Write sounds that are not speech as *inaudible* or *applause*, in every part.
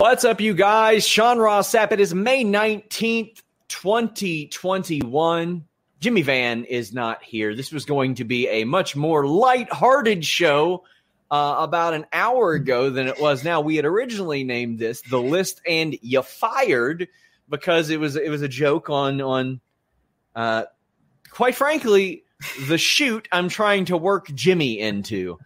What's up, you guys? Sean Ross Sapp. It is May 19th, 2021. Jimmy Van is not here. This was going to be a much more light-hearted show uh, about an hour ago than it was now. We had originally named this "The List and You Fired" because it was it was a joke on on. Uh, quite frankly, the shoot I'm trying to work Jimmy into.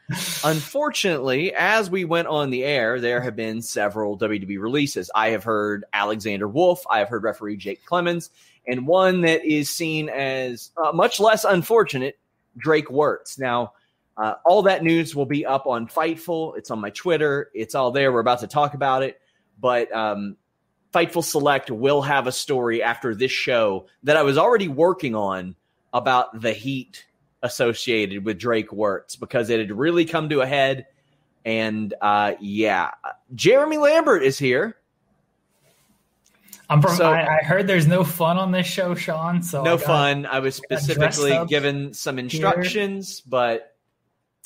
Unfortunately, as we went on the air, there have been several WWE releases. I have heard Alexander Wolf, I have heard referee Jake Clemens, and one that is seen as uh, much less unfortunate, Drake Wuertz. Now, uh, all that news will be up on Fightful. It's on my Twitter. It's all there. We're about to talk about it. But um, Fightful Select will have a story after this show that I was already working on about the heat associated with Drake Wuertz because it had really come to a head. And uh, yeah, Jeremy Lambert is here. I'm from. So, I, I, heard there's no fun on this show, Sean. So no I got, fun. I was specifically given some instructions, here. but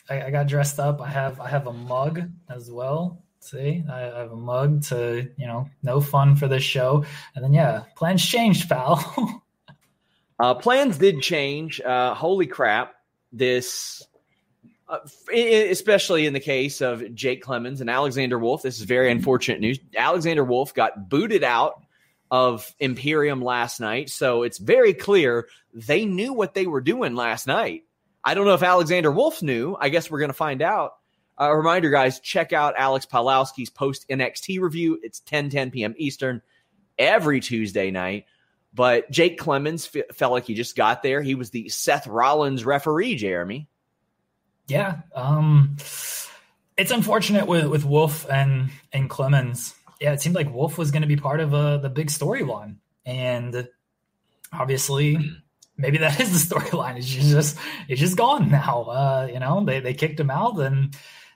I, I, got dressed up. I have I have a mug as well. See, I have a mug to you know no fun for this show, and then yeah, plans changed, pal. *laughs* Uh, plans did change. Uh, holy crap! This, uh, especially in the case of Jake Clemens and Alexander Wolf, this is very unfortunate news. Alexander Wolf got booted out of Imperium last night, so it's very clear they knew what they were doing last night. I don't know if Alexander Wolf knew. I guess we're going to find out. A reminder, guys, check out Alex Pawlowski's post NXT review. It's 10 10 p.m. Eastern every Tuesday night. But Jake Clemens f- felt like he just got there. He was the Seth Rollins referee, Jeremy. Yeah. Um, it's unfortunate with, with Wolf and, and Clemens. Yeah, it seemed like Wolf was going to be part of uh, the big storyline. And obviously, maybe that *laughs* is the storyline. It's just it's just gone now. Uh, you know, they, they kicked him out and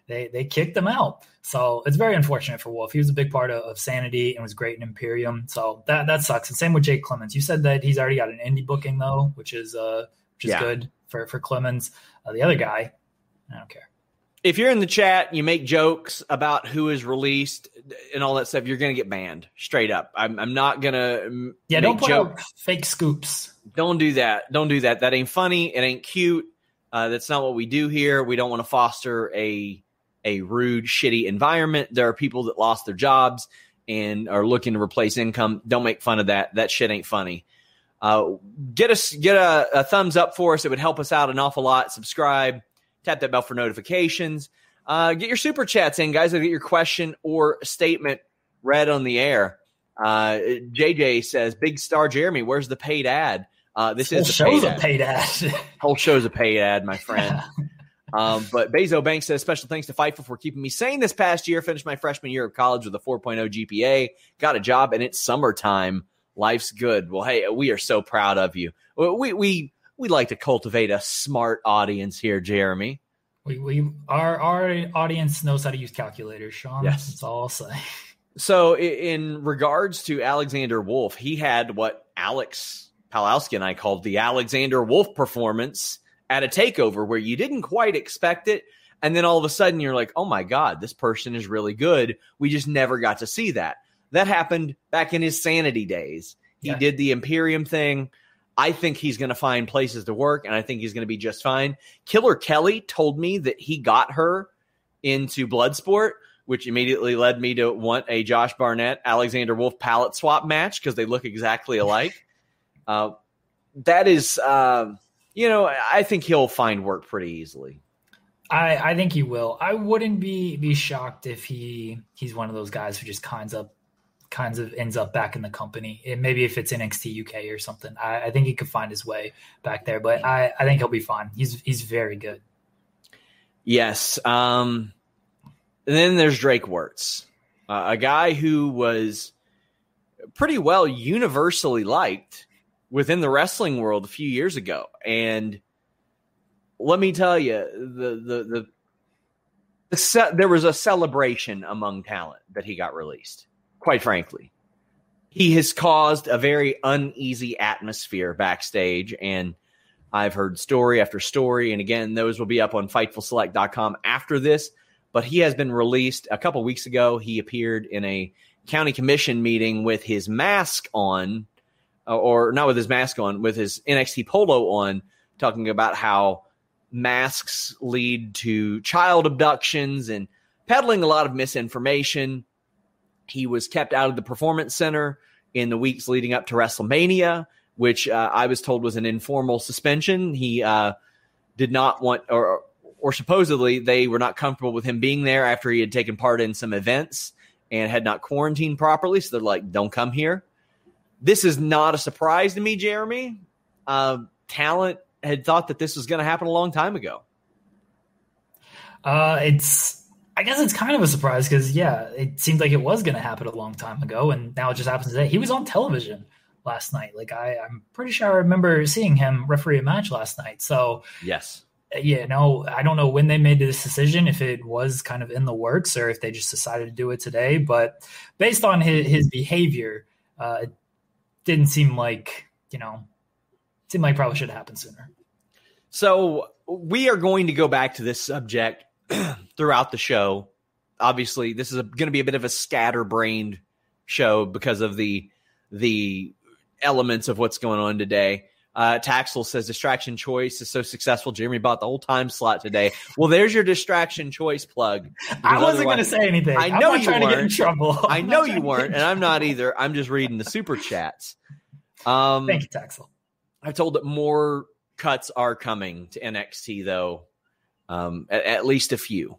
they they kicked him out. So it's very unfortunate for Wolf. He was a big part of, of, Sanity and was great in Imperium. So that that sucks. And same with Jake Clemens. You said that he's already got an indie booking though, which is uh which is yeah. good for for Clemens. Uh, the other guy, I don't care. If you're in the chat, you make jokes about who is released and all that stuff. You're going to get banned straight up. I'm, I'm not going to. Yeah, don't put joke. out fake scoops. Don't do that. Don't do that. That ain't funny. It ain't cute. Uh, that's not what we do here. We don't want to foster a a rude, shitty environment. There are people that lost their jobs and are looking to replace income. Don't make fun of that. That shit ain't funny. Uh, get us get a, a, thumbs up for us. It would help us out an awful lot. Subscribe, tap that bell for notifications. Uh, get your super chats in, guys. I'll get your question or statement read on the air. Uh, JJ says, "Big Star Jeremy, where's the paid ad?" Uh, this is the paid ad. paid ad. Whole show's a paid ad, my friend. *laughs* Um, but Bezo Bank says special thanks to Fightful for keeping me sane this past year. Finished my freshman year of college with a 4.0 GPA. Got a job, and it's summertime. Life's good. Well, hey, we are so proud of you. We we we like to cultivate a smart audience here, Jeremy. We we our our audience knows how to use calculators, Sean. Yes, that's all I'll say. So, in regards to Alexander Wolf, he had what Alex Pawlowski and I called the Alexander Wolf performance at a takeover where you didn't quite expect it. And then all of a sudden you're like, oh my God, this person is really good. We just never got to see that. That happened back in his sanity days. He yeah. did the Imperium thing. I think he's going to find places to work and I think he's going to be just fine. Killer Kelly told me that he got her into Bloodsport, which immediately led me to want a Josh Barnett Alexander Wolf palette swap match because they look exactly alike. *laughs* Uh, that is, uh, you know, I think he'll find work pretty easily. I, I think he will. I wouldn't be be shocked if he he's one of those guys who just kinds up kinds of ends up back in the company. And maybe if it's NXT UK or something, I, I think he could find his way back there. But I, I think he'll be fine. He's he's very good. Yes. Um, and then there's Drake Wuertz, uh, a guy who was pretty well universally liked within the wrestling world a few years ago, and let me tell you, the the the, the there was a celebration among talent that he got released. Quite frankly, he has caused a very uneasy atmosphere backstage, and I've heard story after story. And again, those will be up on FightfulSelect.com after this. But he has been released a couple weeks ago. He appeared in a county commission meeting with his mask on, or not with his mask on, with his NXT polo on, talking about how masks lead to child abductions and peddling a lot of misinformation. He was kept out of the performance center in the weeks leading up to WrestleMania, which uh, I was told was an informal suspension. He uh, did not want, or or supposedly they were not comfortable with him being there after he had taken part in some events and had not quarantined properly. So they're like, "Don't come here." This is not a surprise to me, Jeremy. Uh, talent had thought that this was going to happen a long time ago. Uh, it's I guess it's kind of a surprise because yeah, it seemed like it was going to happen a long time ago, and now it just happens today. He was on television last night. Like I, I'm pretty sure I remember seeing him referee a match last night. So yes, yeah, no, I don't know when they made this decision, if it was kind of in the works or if they just decided to do it today. But based on his, his behavior, uh, it didn't seem like you know seemed like probably should have happened sooner. So we are going to go back to this subject *clears throat* throughout the show. Obviously, this is going to be a bit of a scatterbrained show because of the the elements of what's going on today. Uh, Taxel says distraction choice is so successful. Jeremy bought the whole time slot today. Well, there's your distraction choice plug. I wasn't going to say anything. I know you trying weren't. to get in trouble. I know you weren't, and I'm not either. I'm just reading the super *laughs* chats. Um, Thank you, Taxel. I've told that more cuts are coming to NXT, though, um, at, at, least a few,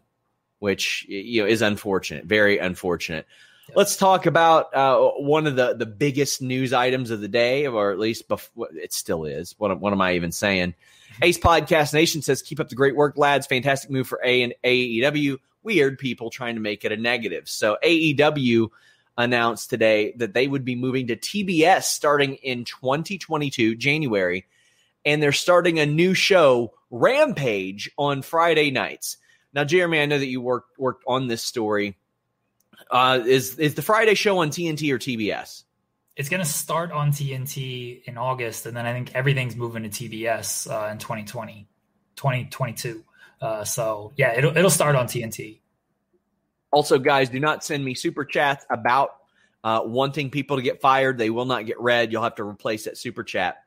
which you know is unfortunate, very unfortunate. Let's talk about uh, one of the the biggest news items of the day, or at least before, it still is. What, what am I even saying? *laughs* Ace Podcast Nation says, "Keep up the great work, lads. Fantastic move for A and AEW. Weird people trying to make it a negative." So AEW announced today that they would be moving to TBS starting in 2022, January, and they're starting a new show, Rampage, on Friday nights. Now, Jeremy, I know that you worked worked on this story. Uh, is is the Friday show on TNT or TBS? It's going to start on TNT in August, and then I think everything's moving to TBS uh, in 2020, 2022. Uh, so yeah, it'll it'll start on TNT. Also, guys, do not send me super chats about uh, wanting people to get fired. They will not get read. You'll have to replace that super chat.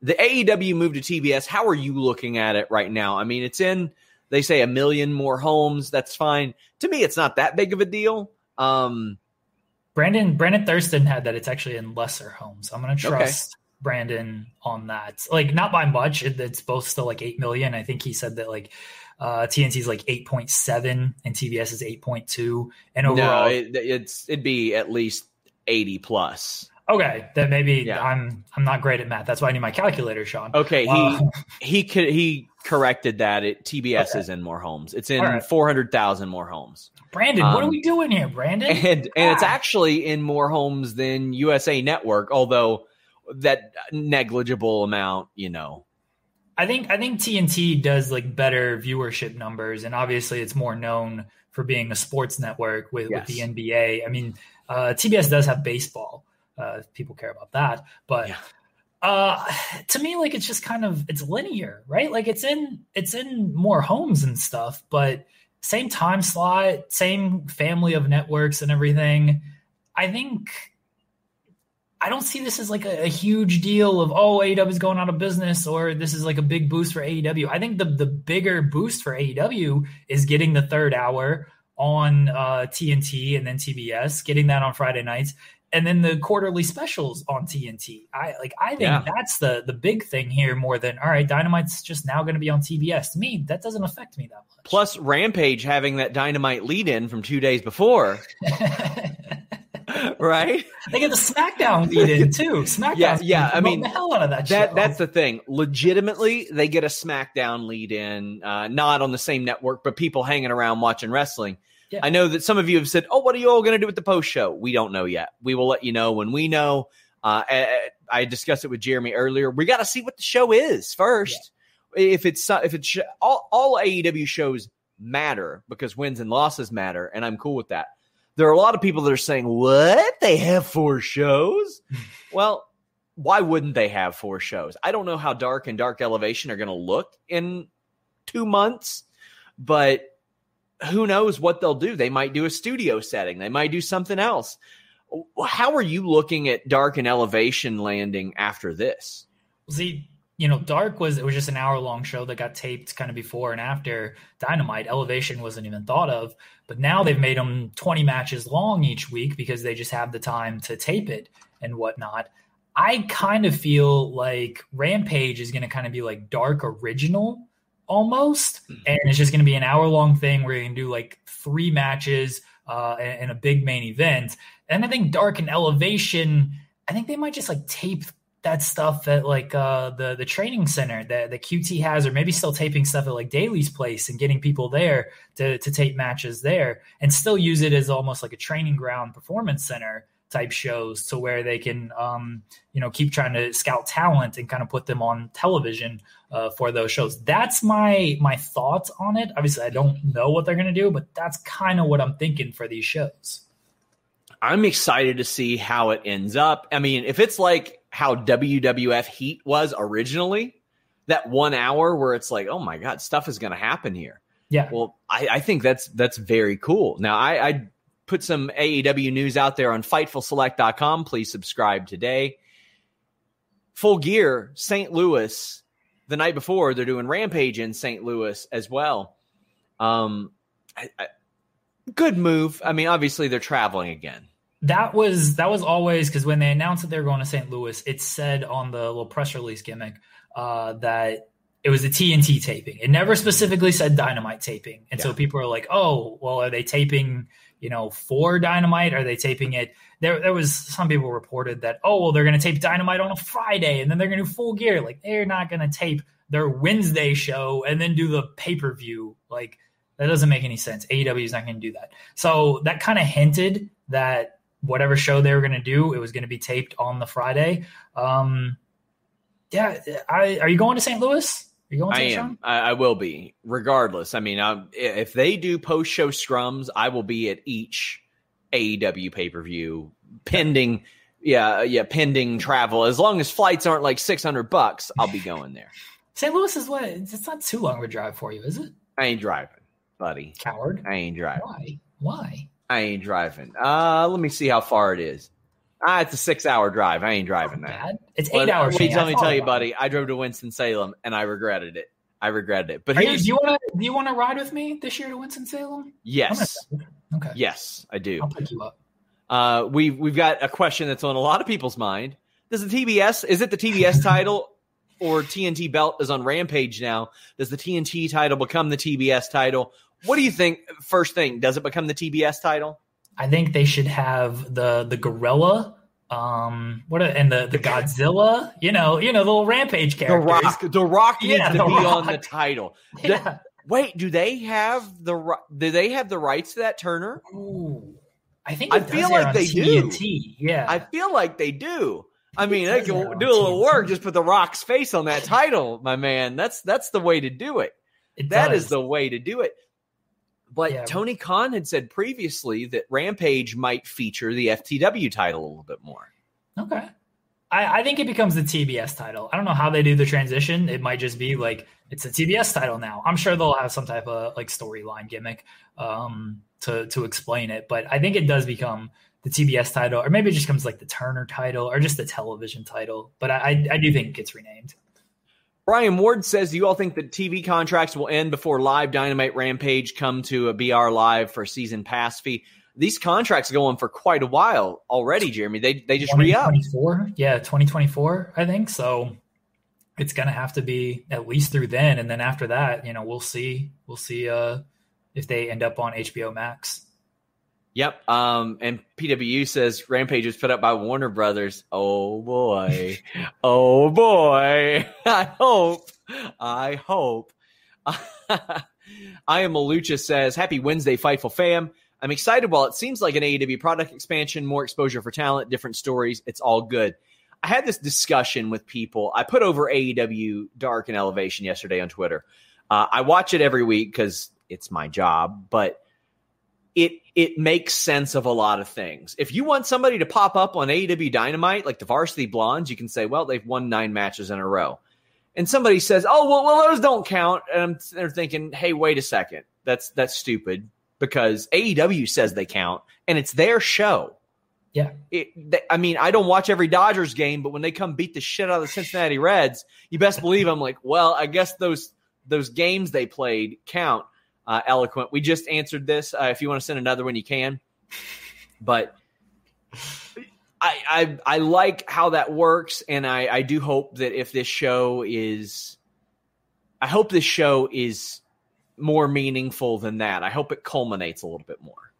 The AEW move to TBS, how are you looking at it right now? I mean, it's in, they say a million more homes. That's fine. To me, it's not that big of a deal. Um, Brandon Brandon Thurston had that it's actually in lesser homes. I'm going to trust okay. Brandon on that. Like not by much. It, it's both still like eight million. I think he said that like uh, TNT is like 8.7 and TBS is 8.2. And overall, no, it, it's it'd be at least 80 plus. Okay, then maybe yeah. I'm I'm not great at math. That's why I need my calculator, Sean. Okay, he uh, *laughs* he could he corrected that. It TBS okay. is in more homes. It's in right. 400,000 more homes. Brandon, um, what are um, we doing here, Brandon? *laughs* And and it's actually in more homes than USA Network, although that negligible amount, you know. I think I think TNT does like better viewership numbers, and obviously it's more known for being a sports network with, Yes. with the NBA. I mean, uh, TBS does have baseball. Uh, if people care about that, but Yeah. uh, to me, like it's just kind of it's linear, right? Like it's in it's in more homes and stuff, but same time slot, same family of networks and everything. I think I don't see this as like a, a huge deal of oh AEW is going out of business or this is like a big boost for AEW. I think the the bigger boost for AEW is getting the third hour on uh, TNT and then TBS, getting that on Friday nights, and then the quarterly specials on TNT. I like I think Yeah. that's the the big thing here more than all right, Dynamite's just now going to be on TBS. To me, that doesn't affect me that much. Plus, Rampage having that dynamite lead in from two days before, *laughs* right? they get the SmackDown lead in *laughs* too. SmackDown, Yeah, yeah, I mean, the hell out of that. That show. that's the thing. Legitimately, they get a SmackDown lead in, uh, not on the same network, but people hanging around watching wrestling. Yeah. I know that some of you have said, "Oh, what are you all going to do with the post show?" We don't know yet. We will let you know when we know. Uh, I, discussed it with Jeremy earlier. We got to see what the show is first. If it's if it's all, all AEW shows matter because wins and losses matter, and I'm cool with that. There are a lot of people that are saying, "What? They have four shows?" *laughs* well, why wouldn't they have four shows? I don't know how Dark and Dark Elevation are going to look in two months, but who knows what they'll do? They might do a studio setting. They might do something else. How are you looking at Dark and Elevation landing after this? See, you know, Dark was it was just an hour long show that got taped kind of before and after Dynamite. Elevation wasn't even thought of, but now they've made them 20 matches long each week because they just have the time to tape it and whatnot. I kind of feel like Rampage is going to kind of be like Dark Original almost, and it's just going to be an hour long thing where you can do like three matches uh, and, and a big main event. And I think Dark and Elevation, I think they might just like tape that stuff at like uh, the the training center that the QT has, or maybe still taping stuff at like Daly's place and getting people there to to tape matches there, and still use it as almost like a training ground performance center type shows to where they can um, you know keep trying to scout talent and kind of put them on television uh, for those shows. That's my my thoughts on it. Obviously, I don't know what they're going to do, but that's kind of what I'm thinking for these shows. I'm excited to see how it ends up. I mean, if it's like how WWF Heat was originally, that one hour where it's like, oh my god, stuff is going to happen here. Yeah. Well, I, I think that's that's very cool. Now, I, I put some AEW news out there on FightfulSelect.com. Please subscribe today. Full Gear, St. Louis, the night before they're doing Rampage in St. Louis as well. Um, I, I, good move. I mean, obviously they're traveling again. That was that was always because when they announced that they were going to St. Louis, it said on the little press release gimmick uh, that it was a TNT taping. It never specifically said Dynamite taping, and so people are like, "Oh, well, are they taping? You know, for Dynamite? Are they taping it?" There, there was some people reported that, "Oh, well, they're going to tape Dynamite on a Friday, and then they're going to do Full Gear." Like they're not going to tape their Wednesday show and then do the pay per view. Like that doesn't make any sense. AEW is not going to do that. So that kind of hinted that whatever show they were going to do, it was going to be taped on the Friday. Um, yeah, I, are you going to St. Louis? Are you going I am. I, I will be, regardless. I mean, i if they do post show scrums, I will be at each AEW pay per view, pending, yeah, yeah, pending travel. As long as flights aren't like six hundred bucks, I'll be going there. *laughs* St. Louis is what? It's not too long of a drive for you, is it? I ain't driving, buddy. Coward. I ain't driving. Why? Why? I ain't driving. Uh, let me see how far it is. Ah, it's a six hour drive. I ain't driving that. Bad. It's eight Well, hours. Wait, Shane. let I me thought tell you, buddy. I drove to Winston Salem and I regretted it. I regretted it. But it. Are you, here's do you want to? Do you want to ride with me this year to Winston Salem? yes, Okay. yes, I do. I'll pick you up. Uh, we've we've got a question that's on a lot of people's mind. Does the TBS is it the TBS *laughs* title or TNT belt is on Rampage now? Does the TNT title become the TBS title? What do you think? First thing, does it become the TBS title? I think they should have the the gorilla, um, what and the the Godzilla. You know, you know the little rampage The. Rock. The Rock *laughs* needs Yeah, to be on the title. *laughs* Yeah. wait, do they have the do they have the rights to that Turner? Ooh. I think I feel like they do. Yeah. I feel like they do. I mean, they can do a little TNT. work. Just put the Rock's face on that title, my man. That's that's the way to do it. It That does. is the way to do it. But Yeah. Tony Khan had said previously that Rampage might feature the FTW title a little bit more. Okay. I, I think it becomes the TBS title. I don't know how they do the transition. It might just be like it's a TBS title now. I'm sure they'll have some type of like storyline gimmick um, to to explain it, but I think it does become the TBS title, or maybe it just comes like the Turner title, or just the television title. But I I, I do think it gets renamed. Brian Ward says, Do you all think that TV contracts will end before Live Dynamite Rampage come to a BR Live for season pass fee? These contracts go on for quite a while already, Jeremy. They they just re up. yeah, 2024, I think so. It's gonna have to be at least through then, and then after that, you know, we'll see. We'll see uh, if they end up on HBO Max. Yep. Um, and PWU says Rampage was put up by Warner Brothers. Oh boy. *laughs* oh boy. *laughs* I hope. I hope. *laughs* I am Malucha says, Happy Wednesday, Fightful fam. I'm excited while it seems like an AEW product expansion, more exposure for talent, different stories. It's all good. I had this discussion with people. I put over AEW Dark and Elevation yesterday on Twitter. Uh, I watch it every week because it's my job, but it it makes sense of a lot of things. If you want somebody to pop up on AEW Dynamite, like the Varsity Blondes, you can say, well, they've won nine matches in a row. And somebody says, oh, well, well those don't count. And I'm, they're thinking, hey, wait a second. That's that's stupid because AEW says they count and it's their show. Yeah. It, they, I mean, I don't watch every Dodgers game, but when they come beat the shit out of the Cincinnati Reds, you best believe I'm like, well, I guess those those games they played count. Uh, eloquent. We just answered this. Uh, if you want to send another one, you can. But I, I I like how that works, and I I do hope that if this show is, I hope this show is more meaningful than that. I hope it culminates a little bit more.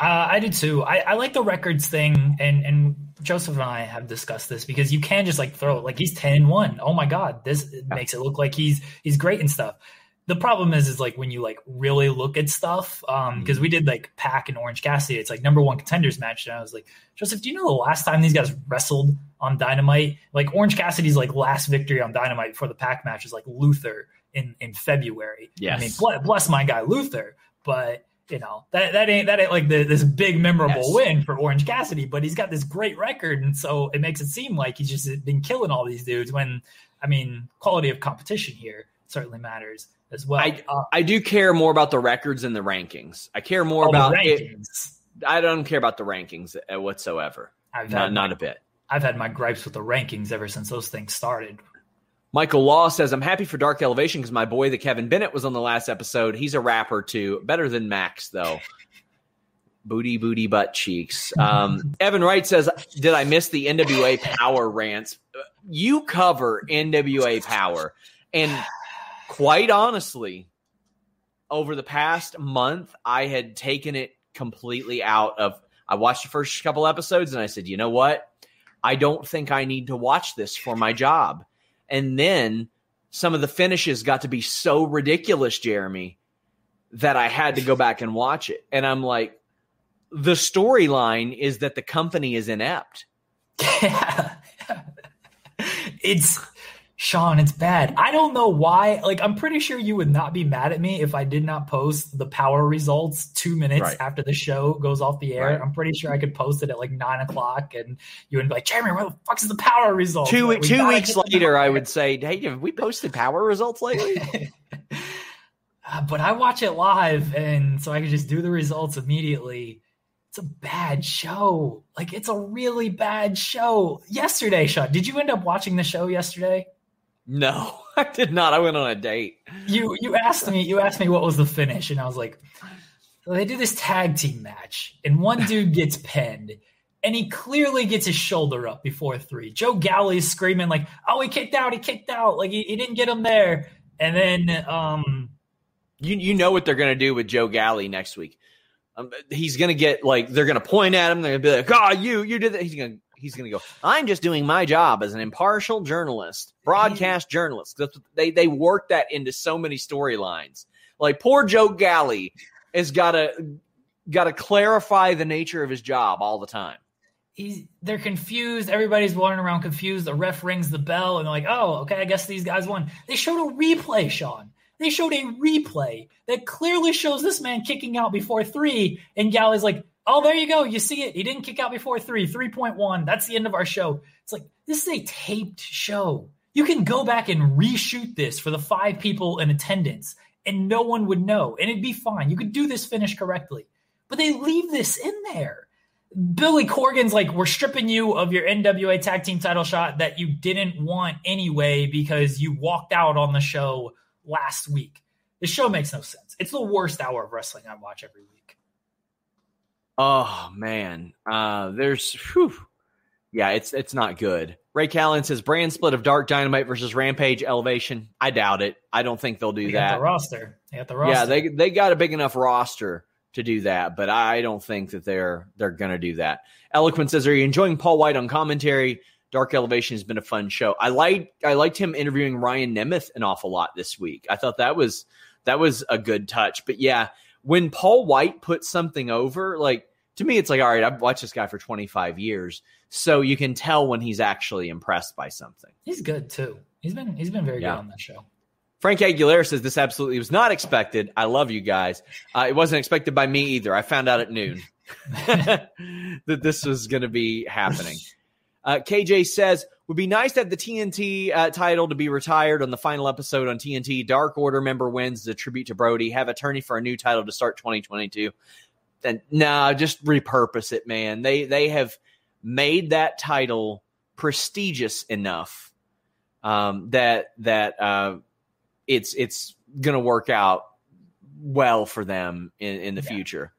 Uh, I do too. I, I like the records thing, and and Joseph and I have discussed this because you can just like throw it like he's ten and one. Oh my god, this makes it look like he's he's great and stuff. The problem is, is like when you like really look at stuff, um, because we did like PAC and Orange Cassidy, it's like number one contenders match, and I was like, Joseph, do you know the last time these guys wrestled on Dynamite? Like Orange Cassidy's like last victory on Dynamite before the PAC match is like Luther in in February. yeah I mean, bless, bless my guy Luther, but you know that that ain't that ain't like the, this big memorable Yes. win for Orange Cassidy, but he's got this great record, and so it makes it seem like he's just been killing all these dudes. When I mean, quality of competition here certainly matters as well. I Uh, I do care more about the records than the rankings. I care more the about it. rankings. I don't care about the rankings uh, whatsoever. I've Not, had not a bit. I've had my gripes with the rankings ever since those things started. Michael Law says, I'm happy for Dark Elevation because my boy, the Kevin Bennett, was on the last episode. He's a rapper too. Better than Max, though. *laughs* Booty, booty, butt cheeks. Um, *laughs* Evan Wright says, Did I miss the NWA Power rants? You cover NWA Power. And quite honestly, over the past month, I had taken it completely out of. I watched the first couple episodes and I said, You know what? I don't think I need to watch this for my job. And then some of the finishes got to be so ridiculous, Jeremy, that I had to go back and watch it. And I'm like, the storyline is that the company is inept. *laughs* Yeah. it's Sean, it's bad. I don't know why. Like, I'm pretty sure you would not be mad at me if I did not post the power results two minutes Right. after the show goes off the air. Right. I'm pretty sure I could post it at like nine o'clock and you would be like, Jeremy, where the fuck is the power results? Two Like, we two weeks later, I would say, "Hey, have we posted power results lately?" *laughs* Uh, but I watch it live, and so I can just do the results immediately. It's a bad show. Like it's a really bad show. Yesterday, Sean, did you end up watching the show yesterday? No, *laughs* I did not. I went on a date. You you asked me you asked me what was the finish, and I was like, so they do this tag team match, and one *laughs* dude gets pinned. And he clearly gets his shoulder up before three. Joe Galli's screaming like, "Oh, he kicked out! He kicked out! Like he, he didn't get him there." And then um, You you know what they're gonna do with Joe Galli next week. Um, he's gonna get like they're gonna point at him. They're gonna be like, "Oh, you you did that." He's gonna he's gonna go. I'm just doing my job as an impartial journalist, broadcast journalist. They they work that into so many storylines. Like poor Joe Galli has got to got to clarify the nature of his job all the time. he's they're confused. Everybody's wandering around confused. The ref rings the bell and they're like, "Oh, okay, I guess these guys won." They showed a replay, Sean. They showed a replay that clearly shows this man kicking out before three, and Gallows like, oh, there you go. You see it. He didn't kick out before three, 3.1. That's the end of our show. It's like, this is a taped show. You can go back and reshoot this for the five people in attendance, and no one would know, and it'd be fine. You could do this finish correctly. But they leave this in there. Billy Corgan's like, we're stripping you of your NWA tag team title shot that you didn't want anyway because you walked out on the show last week. The show makes no sense. It's the worst hour of wrestling I watch every week. Oh man, uh, there's, whew. yeah, it's it's not good. Ray Callan says brand split of Dark Dynamite versus Rampage Elevation. I doubt it. I don't think they'll do They that. got the roster. They got the roster. Yeah, they they got a big enough roster to do that, but I don't think that they're they're gonna do that. Eloquent says, "Are you enjoying Paul White on commentary? Dark Elevation has been a fun show. I liked I liked him interviewing Ryan Nemeth an awful lot this week. I thought that was that was a good touch. But yeah, when Paul White puts something over, like to me, it's like, all right, I've watched this guy for 25 years, so you can tell when he's actually impressed by something. He's good too. He's been he's been very Yeah. good on that show. Frank Aguilera says this absolutely was not expected. I love you guys. Uh, it wasn't expected by me either. I found out at noon *laughs* *laughs* that this was going to be happening. Uh, KJ says would be nice to have the TNT uh, title to be retired on the final episode on TNT. Dark Order member wins as a tribute to Brodie. Have attorney for a new title to start 2022. Then nah, just repurpose it, man. They they have made that title prestigious enough um, that that uh, it's it's going to work out well for them in, in the Yeah. future.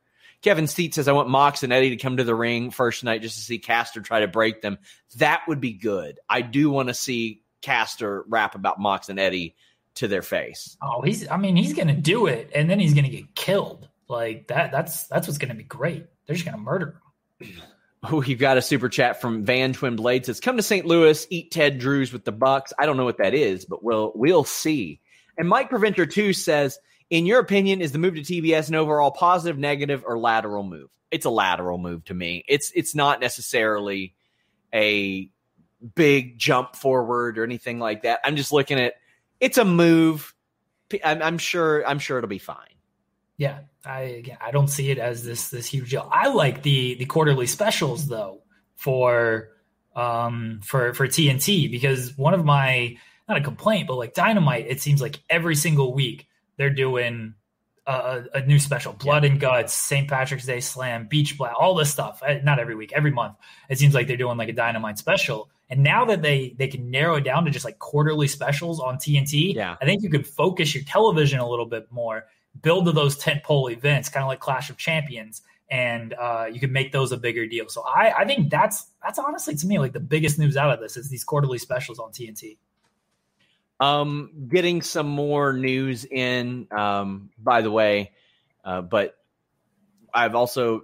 Kevin Steet says, I want Mox and Eddie to come to the ring first night just to see Caster try to break them. That would be good. I do want to see Caster rap about Mox and Eddie to their face. Oh, he's I mean, he's gonna do it and then he's gonna get killed. Like that that's that's what's gonna be great. They're just gonna murder him. *clears throat* Oh, we've got a super chat from Van Twin Blade says, "Come to St. Louis, eat Ted Drewes with the Bucks." I don't know what that is, but we'll we'll see. And Mike Preventer too says, "In your opinion, is the move to TBS an overall positive, negative, or lateral move?" It's a lateral move to me. It's it's not necessarily a big jump forward or anything like that. I'm just looking at it's a move. I'm, I'm sure I'm sure it'll be fine. Yeah, I again, I don't see it as this this huge deal. I like the the quarterly specials though for um for for TNT because one of my not a complaint but like Dynamite it seems like every single week they're doing a, a new special Blood and Guts, St. Patrick's Day Slam, Beach Blast, all this stuff. Uh, Not every week, every month. It seems like they're doing like a Dynamite special. And now that they they can narrow it down to just like quarterly specials on TNT, Yeah. I think you could focus your television a little bit more build to those tentpole events, kind of like Clash of Champions, and uh, you can make those a bigger deal. So I, I think that's that's honestly to me like the biggest news out of this is these quarterly specials on TNT. Um, getting some more news in, um, by the way, uh, but I've also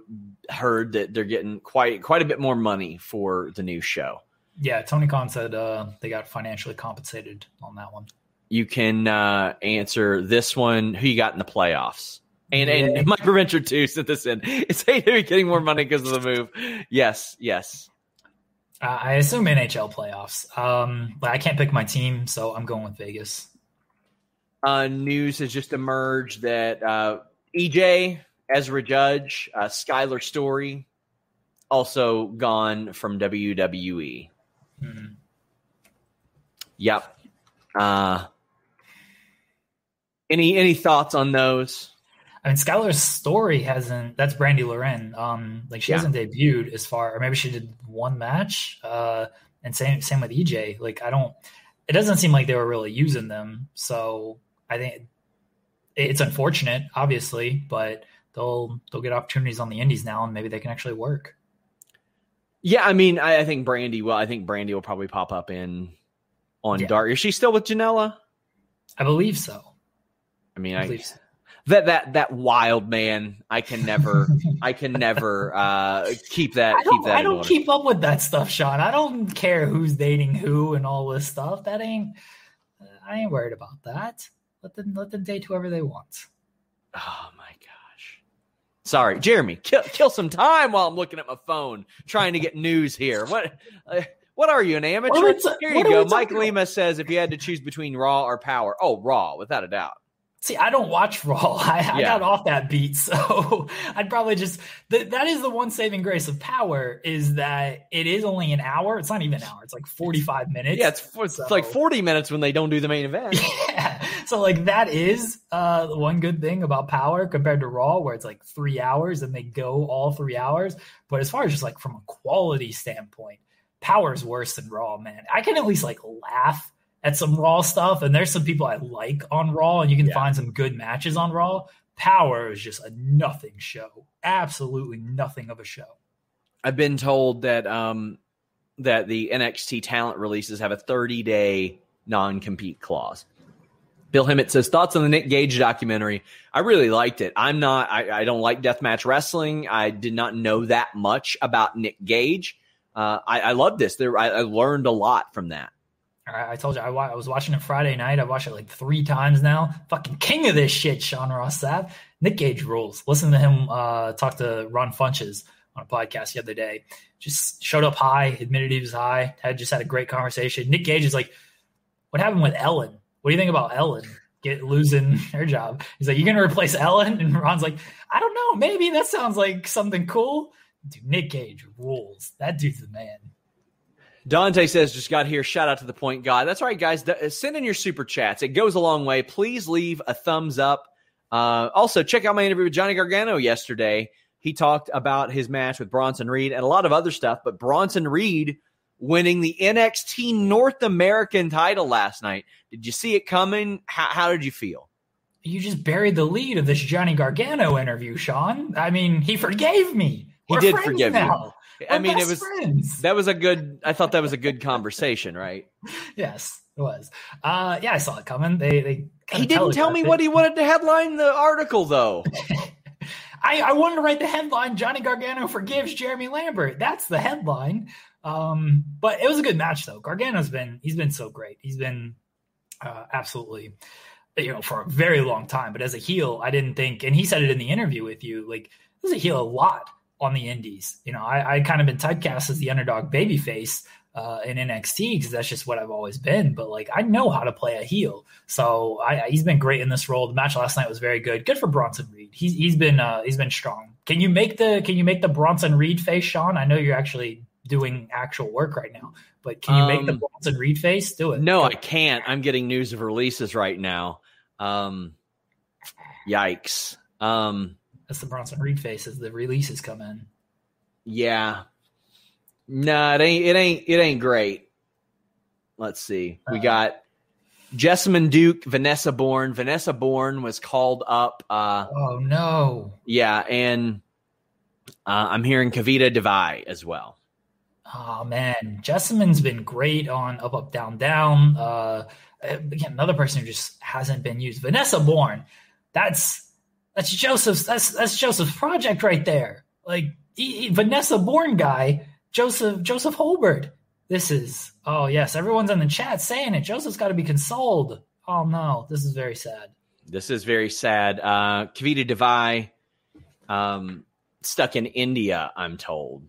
heard that they're getting quite quite a bit more money for the new show. Yeah, Tony Khan said uh, they got financially compensated on that one. You can uh, answer this one. Who you got in the playoffs? And Yeah. and Mike Preventer too sent this in. It's hey, they're getting more money because of the move. Yes, yes. Uh, I assume NHL playoffs, um, but I can't pick my team, so I'm going with Vegas. uh, news has just emerged that uh, EJ, Ezra Judge, uh, Skyler Story, also gone from WWE. Mhm. Yep. Uh, any any thoughts on those? I mean, Skylar's story hasn't. That's Brandi Lauren. Um, like she Yeah. hasn't debuted as far, or maybe she did one match. Uh, and same same with EJ. Like I don't. It doesn't seem like they were really using them. So I think it's unfortunate, obviously, but they'll they'll get opportunities on the Indies now, and maybe they can actually work. Yeah, I mean, I, I think Brandi. Well, I think Brandi will probably pop up in on Yeah. Dark. Is she still with Janela? I believe so. I mean, I I, believe so. That that that wild man. I can never. I can never uh, keep that. I keep don't, that. I don't order. keep up with that stuff, Sean. I don't care who's dating who and all this stuff. That ain't. I ain't worried about that. Let them let them date whoever they want. Oh my gosh. Sorry, Jeremy. Kill kill some time while I'm looking at my phone trying to get news here. What uh, what are you, an amateur? What are we ta- here you go. Mike Lima says if you had to choose between Raw or Power, oh Raw, without a doubt. See, I don't watch *laughs* Raw. I, I got off that beat, *laughs* so I'd probably just th- that is the one saving grace of Power is that it is only an hour. It's not even an hour. It's like forty five minutes. Yeah, it's, it's so, like forty minutes when they don't do the main event. *laughs* Yeah, so like that is uh, one good thing about Power compared to Raw, where it's like three hours and they go all three hours. But as far as just like from a quality standpoint, Power's worse than Raw. Man, I can at least like laugh at some Raw stuff, and there's some people I like on Raw, and you can yeah. find some good matches on Raw. Power is just a nothing show, absolutely nothing of a show. I've been told that um, that the NXT talent releases have a 30 day non compete clause. Bill Hemmett says thoughts on the Nick Gage documentary. I really liked it. I'm not. I, I don't like deathmatch wrestling. I did not know that much about Nick Gage. Uh, I, I love this. There, I, I learned a lot from that. I, told you I, I, was watching it Friday night. I watched it like three times now. Fucking king of this shit, Sean Ross Sapp. Nick Gage rules. Listen to him uh, talk to Ron Funches on a podcast the other day. Just showed up high, admitted he was high, had just had a great conversation. Nick Gage is like, "What happened with Ellen? What do you think about Ellen get losing *laughs* her job?" He's like, You're gonna replace Ellen?" *laughs* And Ron's like, "I don't know. Maybe that sounds like something cool." Dude, Nick Gage rules. That dude's the man. Dante says, just got here. Shout out to the point guy. That's right, guys. Uh, send in your super chats. It goes a long way. Please leave a thumbs up. Uh, also, check out my interview with Johnny Gargano yesterday. He talked about his match with Bronson Reed and a lot of other stuff, but Bronson Reed winning the NXT North American title last night. Did you see it coming? How, how did you feel? You just buried the lead of this Johnny Gargano interview, Sean. I mean, he forgave me. He We're did forgive now. you. I mean, it was friends. that was a good. I thought that was a good conversation, right? yes, it was. Uh, yeah, I saw it coming. They they. He didn't tell me what he wanted to headline the article, though. *laughs* I, I wanted to write the headline: Johnny Gargano forgives Jeremy Lambert. That's the headline. Um, but it was a good match, though. Gargano's been he's been so great. He's been uh, absolutely you know, for a very long time. But as a heel, I didn't think, and he said it in the interview with you, like, this is a heel a lot on the indies. You know, I, I kind of been typecast as the underdog babyface uh, in NXT because that's just what I've always been. But like, I know how to play a heel, so I, he's been great in this role. The match last night was very good. Good for Bronson Reed. He's he's been uh, he's been strong. Can you make the Can you make the Bronson Reed face, Sean? I know you're actually doing actual work right now, but can you make the um, Bronson Reed face? Do it. No, I can't. I'm getting news of releases right now. Um, yikes. Um, that's the Bronson Reed face as the releases come in. Yeah. No, it ain't it ain't it ain't great. Let's see. We uh, got Jessamyn Duke, Vanessa Borne. Vanessa Borne was called up. Uh, oh no! Yeah, and uh, I'm hearing Kavita Devi as well. Oh man, Jessamyn's been great on Up Up Down Down. Uh, again, another person who just hasn't been used. Vanessa Borne. That's that's Joseph's. That's that's Joseph's project right there. Like he, he, Vanessa Borne guy, Joseph Joseph Holbert. This is oh yes, everyone's in the chat saying it. Joseph's got to be consoled. Oh no, this is very sad. This is very sad. Uh, Kavita Devi, um, stuck in India, I'm told,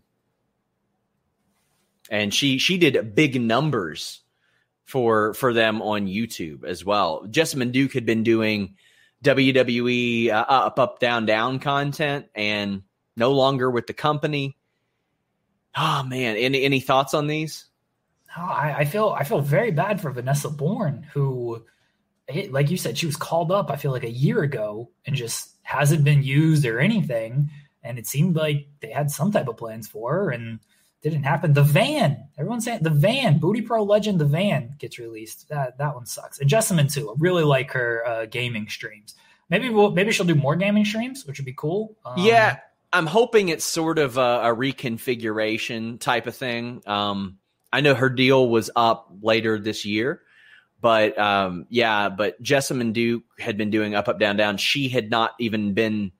and she she did big numbers for for them on YouTube as well. Jessamyn Duke had been doing WWE uh, up, up, down, down content and no longer with the company. Oh man, any any thoughts on these? Oh, I, I, feel I feel very bad for Vanessa Borne, who, like you said, she was called up. I feel like a year ago and just hasn't been used or anything. And it seemed like they had some type of plans for her, and didn't happen. The van, everyone's saying the van, Booty Pro legend, the van gets released. That that one sucks. And Jessamyn too. I really like her uh, gaming streams. Maybe we'll maybe she'll do more gaming streams, which would be cool. Um, yeah, I'm hoping it's sort of a, a reconfiguration type of thing. Um, I know her deal was up later this year, but um, yeah, but Jessamyn Duke had been doing up, up, down, down. She had not even been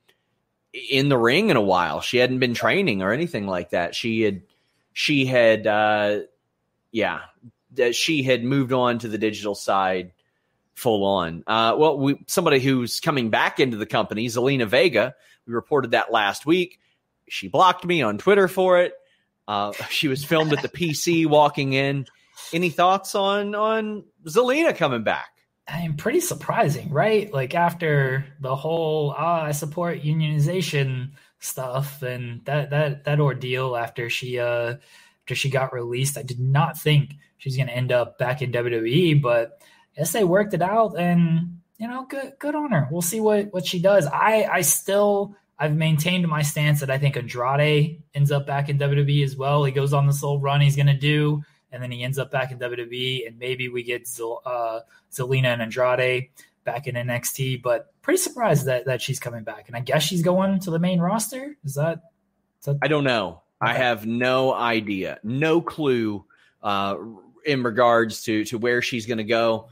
in the ring in a while. She hadn't been training or anything like that. She had she had uh yeah she had moved on to the digital side full on. Uh well we somebody who's coming back into the company zelina vega we reported that last week. She blocked me on twitter for it. Uh *laughs* she was filmed at the *laughs* pc walking in. Any thoughts on on zelina coming back? I am pretty surprising, right? Like after the whole ah, I support unionization stuff and that that that ordeal after she uh after she got released, I did not think she's gonna end up back in WWE, but I guess they worked it out and you know, good good on her. We'll see what what she does. I I still I've maintained my stance that I think Andrade ends up back in WWE as well. He goes on this little run he's gonna do and then he ends up back in WWE, and maybe we get uh, Zelina and Andrade back in NXT. But pretty surprised that that she's coming back, and I guess she's going to the main roster. Is that? Is that- I don't know. Okay. I have no idea, no clue uh, in regards to to where she's going to go.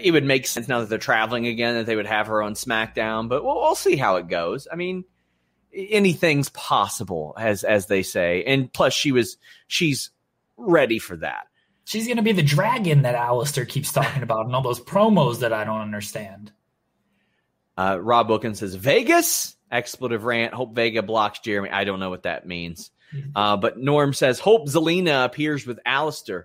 It would make sense now that they're traveling again that they would have her on SmackDown, but we'll, we'll see how it goes. I mean, anything's possible, as as they say. And plus, she was she's ready for that. She's going to be the dragon that Aleister keeps talking about and all those promos that I don't understand. Uh, Rob Wilkins says Vegas expletive rant. Hope Vega blocks Jeremy. I don't know what that means. Mm-hmm. Uh, but Norm says Hope Zelina appears with Aleister.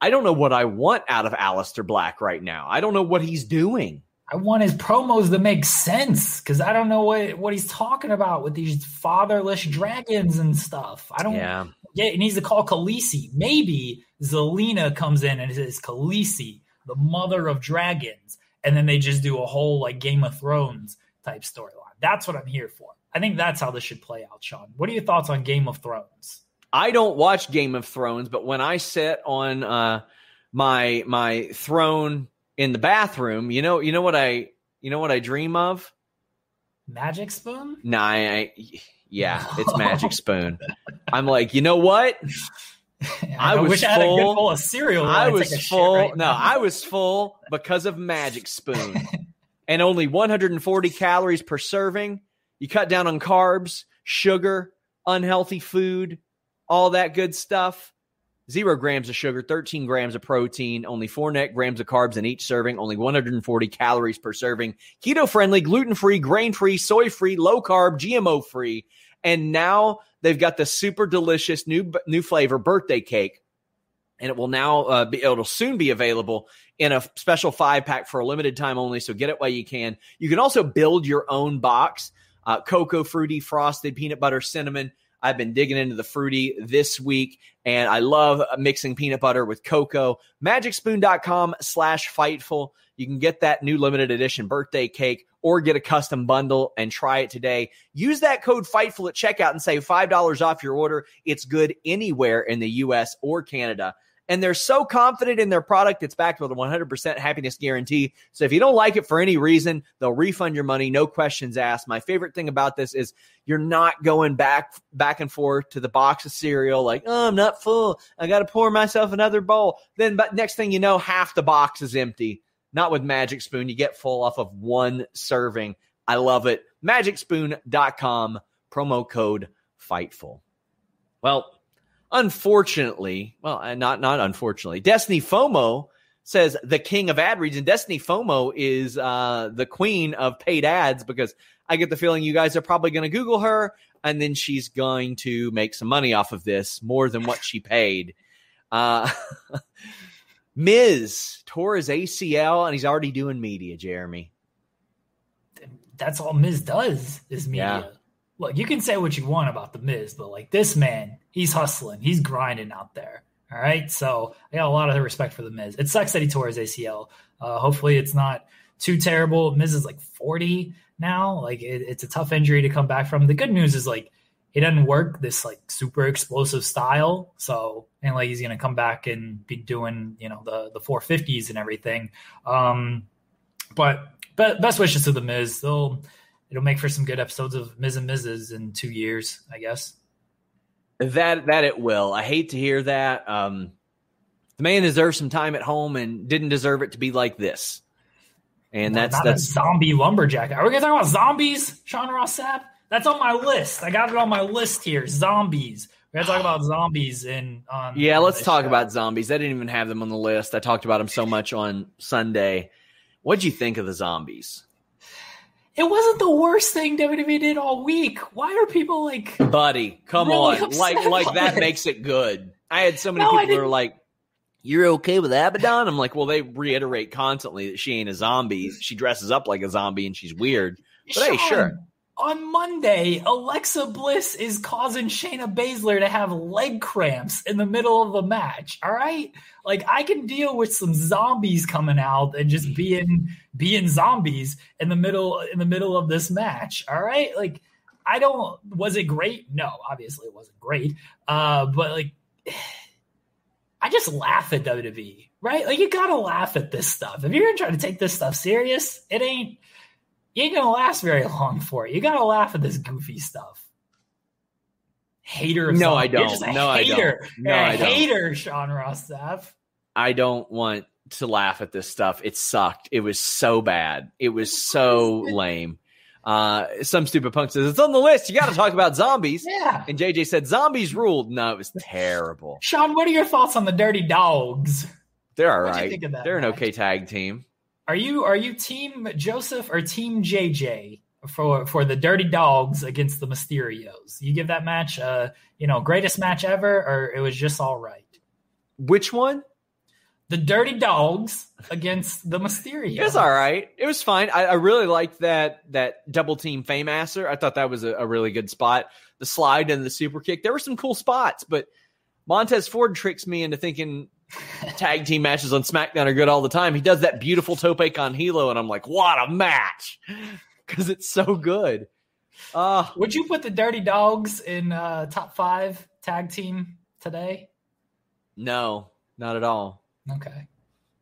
I don't know what I want out of Aleister Black right now. I don't know what he's doing. I want his promos to make sense because I don't know what, what he's talking about with these fatherless dragons and stuff. I don't. Yeah. Yeah, he needs to call Khaleesi. Maybe Zelina comes in and says Khaleesi, the mother of dragons, and then they just do a whole like Game of Thrones type storyline. That's what I'm here for. I think that's how this should play out, Sean. What are your thoughts on Game of Thrones? I don't watch Game of Thrones, but when I sit on uh, my my throne in the bathroom, you know, you know what I you know what I dream of? Magic spoon? Nah, I, yeah, it's *laughs* Magic Spoon. I'm like, you know what? *laughs* I, I was wish full, I had a good bowl of cereal. I was full. Right no, I was full because of Magic Spoon, *laughs* and only 140 calories per serving. You cut down on carbs, sugar, unhealthy food, all that good stuff. Zero grams of sugar, 13 grams of protein, only four net grams of carbs in each serving, only 140 calories per serving. Keto friendly, gluten free, grain free, soy free, low carb, GMO free. And now they've got the super delicious new new flavor birthday cake, and it will now uh, be it'll soon be available in a special five pack for a limited time only. So get it while you can. You can also build your own box: uh, cocoa, fruity, frosted, peanut butter, cinnamon. I've been digging into the fruity this week, and I love mixing peanut butter with cocoa. MagicSpoon.com slash Fightful. You can get that new limited edition birthday cake or get a custom bundle and try it today. Use that code FIGHTFUL at checkout and save $5 off your order. It's good anywhere in the US or Canada. And they're so confident in their product, it's backed with a 100% happiness guarantee. So if you don't like it for any reason, they'll refund your money, no questions asked. My favorite thing about this is you're not going back back and forth to the box of cereal like, oh, I'm not full. I got to pour myself another bowl. Then, but next thing you know, half the box is empty. Not with Magic Spoon. You get full off of one serving. I love it. MagicSpoon.com, promo code FIGHTFUL. Well, unfortunately, well, not not unfortunately, Destiny FOMO says the king of ad reads, and Destiny FOMO is uh, the queen of paid ads because I get the feeling you guys are probably going to Google her, and then she's going to make some money off of this more than what she paid. Uh, *laughs* Miz tore his ACL and he's already doing media, Jeremy. That's all Miz does is media. Yeah. Look, you can say what you want about the Miz, but like this man, he's hustling, he's grinding out there. All right. So I got a lot of respect for the Miz. It sucks that he tore his ACL. Uh, hopefully it's not too terrible. Miz is like 40 now. Like it, it's a tough injury to come back from. The good news is like it doesn't work this like super explosive style. So and like he's gonna come back and be doing you know the the 450s and everything. Um, but be- best wishes to the Miz. They'll it'll make for some good episodes of Miz and Mrs. in two years, I guess. That that it will. I hate to hear that. Um, the man deserves some time at home and didn't deserve it to be like this. And that's Not that's zombie lumberjack. Are we gonna talk about zombies, Sean Ross Sapp? That's on my list. I got it on my list here. Zombies. We gotta talk about *sighs* zombies in on. Yeah, let's talk show. about zombies. I didn't even have them on the list. I talked about them so much on Sunday. What'd you think of the zombies? It wasn't the worst thing WWE did all week. Why are people like, buddy? Come really on, like like that it? makes it good. I had so many No, people that are didn't- like, You're okay with Abaddon? I'm like, well, they reiterate constantly that she ain't a zombie. She dresses up like a zombie and she's weird. But Sean, hey, sure. On Monday, Alexa Bliss is causing Shayna Baszler to have leg cramps in the middle of a match. All right, like I can deal with some zombies coming out and just being being zombies in the middle in the middle of this match. All right, like I don't. Was it great? No, obviously it wasn't great. Uh, but like, *sighs* I just laugh at WWE, right? Like you gotta laugh at this stuff. If you're gonna try to take this stuff serious, it ain't. You ain't gonna last very long for it. You gotta laugh at this goofy stuff. Hater. no, I don't. no, hater. I don't. No, I don't. Hater, Sean Ross Sapp. I don't want to laugh at this stuff. It sucked. It was so bad. It was so *laughs* lame. Uh, some stupid punk says it's on the list. You got to talk about zombies. Yeah. And JJ said zombies ruled. No, it was *laughs* terrible. Sean, what are your thoughts on the Dirty Dogs? They're all right. They're match? an okay tag team. Are you are you team Joseph or team JJ for for the Dirty Dogs against the Mysterios? You give that match, uh, you know, greatest match ever, or it was just all right. Which one? the Dirty Dogs against the Mysterios. It was all right. It was fine. I, I really liked that that double team Fameasser. I thought that was a, a, really good spot. The slide and the super kick. There were some cool spots, but Montez Ford tricks me into thinking tag team matches on SmackDown are good all the time. He does that beautiful tope con hilo, and I'm like, what a match! *laughs* Because it's so good. Uh, Would you put the Dirty Dogs in uh, top five tag team today? No, not at all. Okay.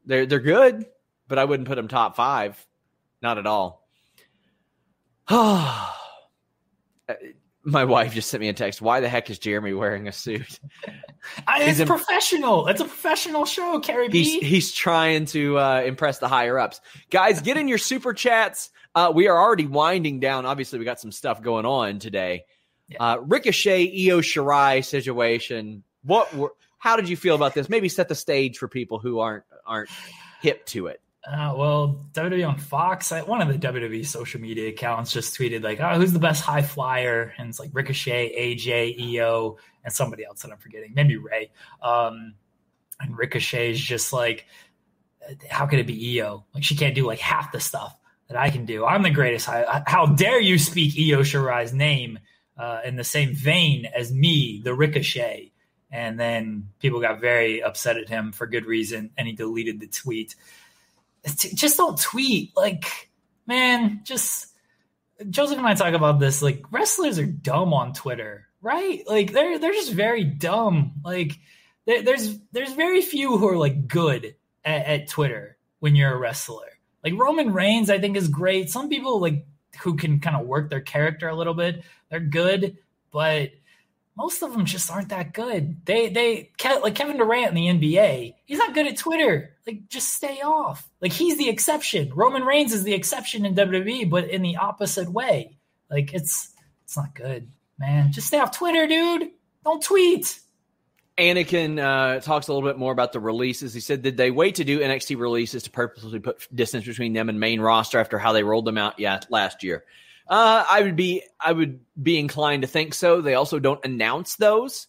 They're they're good, but I wouldn't put them top five. Not at all. *sighs* My wife just sent me a text. Why the heck is Jeremy wearing a suit? It's in, professional. It's a professional show, Carrie B. He's, he's trying to uh, impress the higher ups. Guys, get in your super chats. Uh, we are already winding down. Obviously, we got some stuff going on today. Yeah. Uh, Ricochet, Io Shirai situation. What were how did you feel about this? Maybe set the stage for people who aren't aren't hip to it. Uh, well, WWE on Fox, one of the WWE social media accounts just tweeted like, "Oh, who's the best high flyer?" And it's like Ricochet, AJ, Io, and somebody else that I'm forgetting, maybe Ray. Um, and Ricochet is just like, how could it be Io? Like she can't do like half the stuff that I can do. I'm the greatest. High, how dare you speak Io Shirai's name uh, in the same vein as me, the Ricochet? And then people got very upset at him for good reason, and he deleted the tweet. Just don't tweet. Like, man, just Joseph and I talk about this. Like, wrestlers are dumb on Twitter, right? Like, they're they're just very dumb. Like, there's there's very few who are like good at, at Twitter when you're a wrestler. Like Roman Reigns, I think is great. Some people like who can kind of work their character a little bit, they're good, but most of them just aren't that good. They they like Kevin Durant in the NBA. He's not good at Twitter. Like just stay off. Like he's the exception. Roman Reigns is the exception in WWE, but in the opposite way. Like it's it's not good, man. Just stay off Twitter, dude. Don't tweet. Anakin uh, talks a little bit more about the releases. He said, "Did they wait to do NXT releases to purposely put distance between them and main roster after how they rolled them out yeah, last year?" Uh, I would be I would be inclined to think so. They also don't announce those.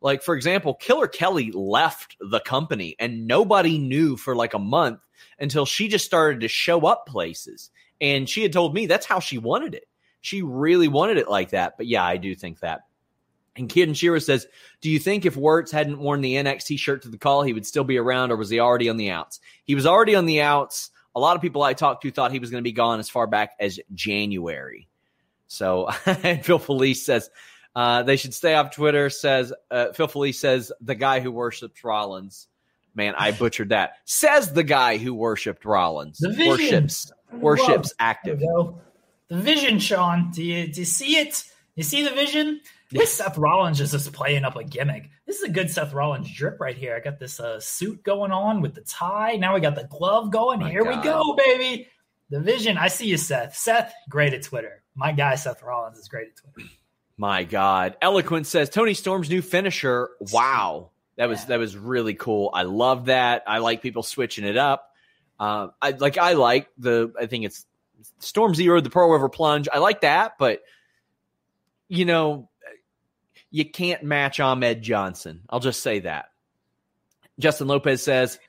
Like for example, Killer Kelly left the company and nobody knew for like a month until she just started to show up places. And she had told me that's how she wanted it. She really wanted it like that. But yeah, I do think that. And Kid and Shira says, Do you think if Wuertz hadn't worn the NXT shirt to the call, he would still be around, or was he already on the outs? He was already on the outs a lot of people I talked to thought he was going to be gone as far back as January. So *laughs* Phil Felice says uh, they should stay off Twitter. Says uh, Phil Felice says the guy who worships Rollins. Man, I *sighs* butchered that. Says the guy who worshipped Rollins. The vision. Worships worships active. The vision, Sean. Do you do you see it? You see the vision? This Seth Rollins is just playing up a gimmick. This is a good Seth Rollins drip right here. I got this uh, suit going on with the tie. Now we got the glove going. My here God. we go, baby. The vision. I see you, Seth. Seth, great at Twitter. My guy, Seth Rollins, is great at Twitter. My God. Eloquent says Toni Storm's new finisher. Wow. That was yeah. that was really cool. I love that. I like people switching it up. Uh, I like I like the I think it's Storm Zero, the Pearl River Plunge. I like that, but you know, you can't match Ahmed Johnson. I'll just say that. Justin Lopez says,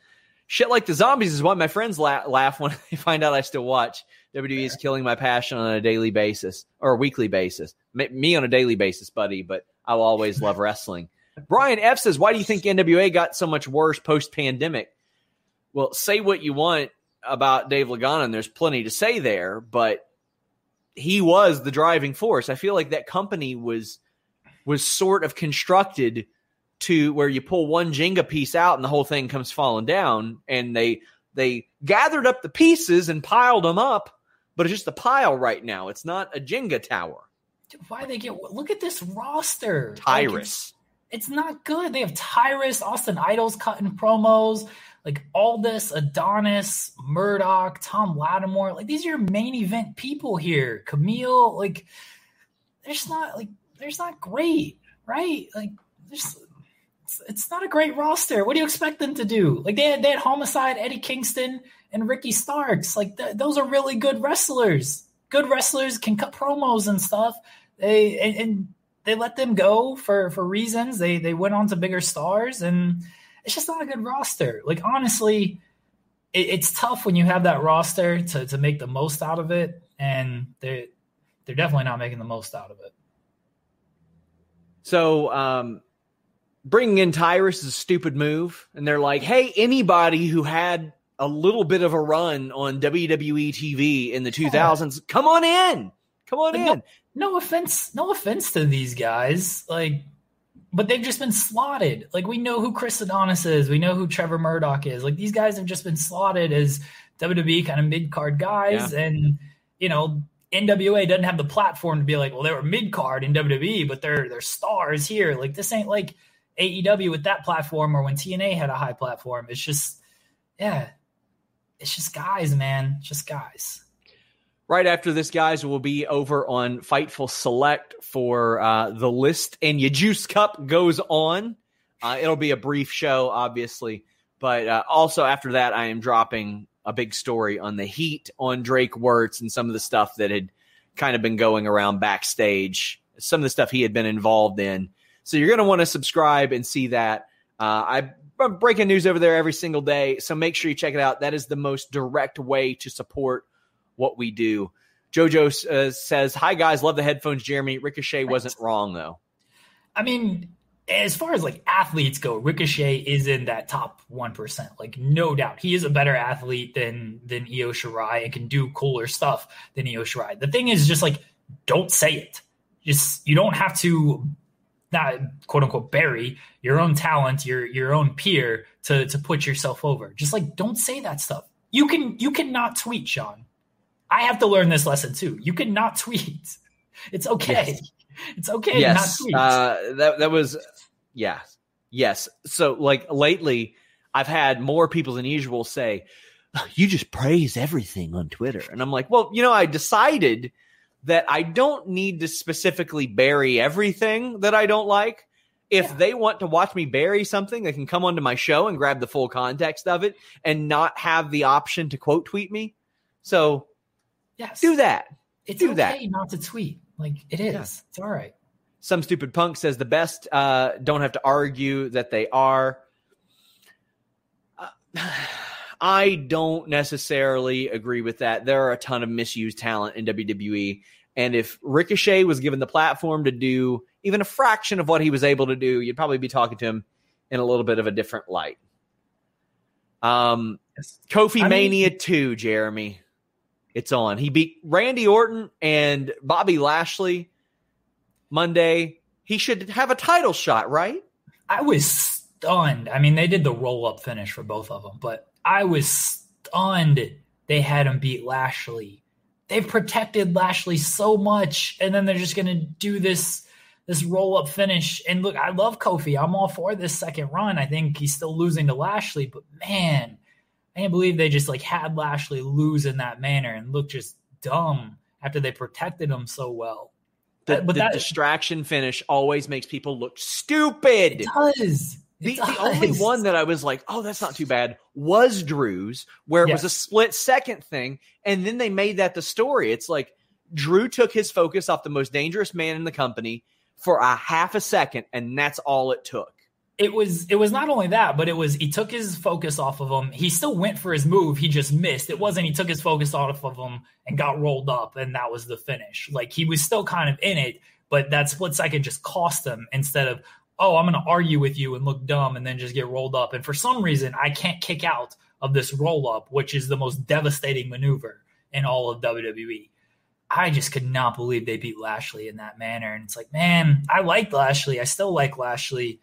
"Shit like the zombies is why my friends la- laugh when *laughs* they find out I still watch. WWE is killing my passion on a daily basis or a weekly basis. Me on a daily basis, buddy, but I will always love *laughs* wrestling." Brian F says, "Why do you think NWA got so much worse post pandemic?" Well, say what you want about Dave Lagana, and there's plenty to say there, but he was the driving force. I feel like that company was was sort of constructed to where you pull one Jenga piece out and the whole thing comes falling down. And they they gathered up the pieces and piled them up, but it's just a pile right now. It's not a Jenga tower. Why they get look at this roster? Tyrus. Like it's, it's, not good. They have Tyrus, Austin Idols cutting promos, like all this Adonis, Murdoch, Thom Latimer. Like these are your main event people here. Kamille, like there's not like there's not great, right? Like there's it's, it's not a great roster. What do you expect them to do? Like they had, they had Homicide, Eddie Kingston, and Ricky Starks. Like th- those are really good wrestlers. Good wrestlers can cut promos and stuff. They and, and they let them go for for reasons. They they went on to bigger stars, and it's just not a good roster. Like honestly, it, it's tough when you have that roster to to make the most out of it, and they they're definitely not making the most out of it. So um, bringing in Tyrus is a stupid move. And they're like, hey, anybody who had a little bit of a run on WWE TV in the 2000s, come on in. Come on like, in. No, no offense, no offense to these guys. Like, but they've just been slotted. Like we know who Chris Adonis is. We know who Trevor Murdoch is. Like these guys have just been slotted as WWE kind of mid card guys. Yeah. And, you know, NWA doesn't have the platform to be like, well, they were mid card in WWE, but they're they're stars here. Like this ain't like AEW with that platform or when TNA had a high platform. It's just, yeah, it's just guys, man. Just guys. Right after this, guys, will be over on Fightful Select for uh, the list, and your Juice Cup goes on. Uh, it'll be a brief show, obviously, but uh, also after that, I am dropping a big story on the heat on Drake Wuertz and some of the stuff that had kind of been going around backstage, some of the stuff he had been involved in. So you're going to want to subscribe and see that. Uh, I'm breaking news over there every single day, so make sure you check it out. That is the most direct way to support what we do. JoJo uh, says, "Hi guys, love the headphones, Jeremy. Ricochet wasn't wrong though." I mean, as far as like athletes go, Ricochet is in that top one percent, like no doubt. He is a better athlete than than Io Shirai and can do cooler stuff than Io Shirai. The thing is, just like don't say it. Just you don't have to not quote unquote bury your own talent, your your own peer to to put yourself over. Just like don't say that stuff. You can you cannot tweet, Sean. I have to learn this lesson too. You cannot *laughs* tweet. It's okay. Yes. It's okay yes. Uh, that that was yes. Yes. So like lately I've had more people than usual say, oh, you just praise everything on Twitter. And I'm like, well, you know, I decided that I don't need to specifically bury everything that I don't like. If yeah. they want to watch me bury something, they can come onto my show and grab the full context of it and not have the option to quote tweet me. So, yes, do that. It's do okay that. not to tweet. Like it is. Yeah. It's all right. Some stupid punk says the best uh, don't have to argue that they are. Uh, *sighs* I don't necessarily agree with that. There are a ton of misused talent in WWE. And if Ricochet was given the platform to do even a fraction of what he was able to do, you'd probably be talking to him in a little bit of a different light. Um, Kofi I Mania mean, 2, Jeremy. It's on. He beat Randy Orton and Bobby Lashley Monday. He should have a title shot, right? I was stunned. I mean, they did the roll up finish for both of them, but I was stunned they had him beat Lashley. They've protected Lashley so much, and then they're just going to do this this roll up finish. And look, I love Kofi. I'm all for this second run. I think he's still losing to Lashley, but man, I can't believe they just like had Lashley lose in that manner and look just dumb after they protected him so well. The, uh, but the that, distraction finish always makes people look stupid. It does. The, the, only one that I was like, oh, that's not too bad was Drew's, where it yes. was a split second thing. And then they made that the story. It's like Drew took his focus off the most dangerous man in the company for a half a second, and that's all it took. It was it was not only that, but it was he took his focus off of him. He still went for his move. He just missed. It wasn't he took his focus off of him and got rolled up, and that was the finish. Like he was still kind of in it, but that split second just cost him instead of oh I'm going to argue with you and look dumb and then just get rolled up. And for some reason I can't kick out of this roll up, which is the most devastating maneuver in all of WWE. I just could not believe they beat Lashley in that manner. And it's like, man, I like Lashley. I still like Lashley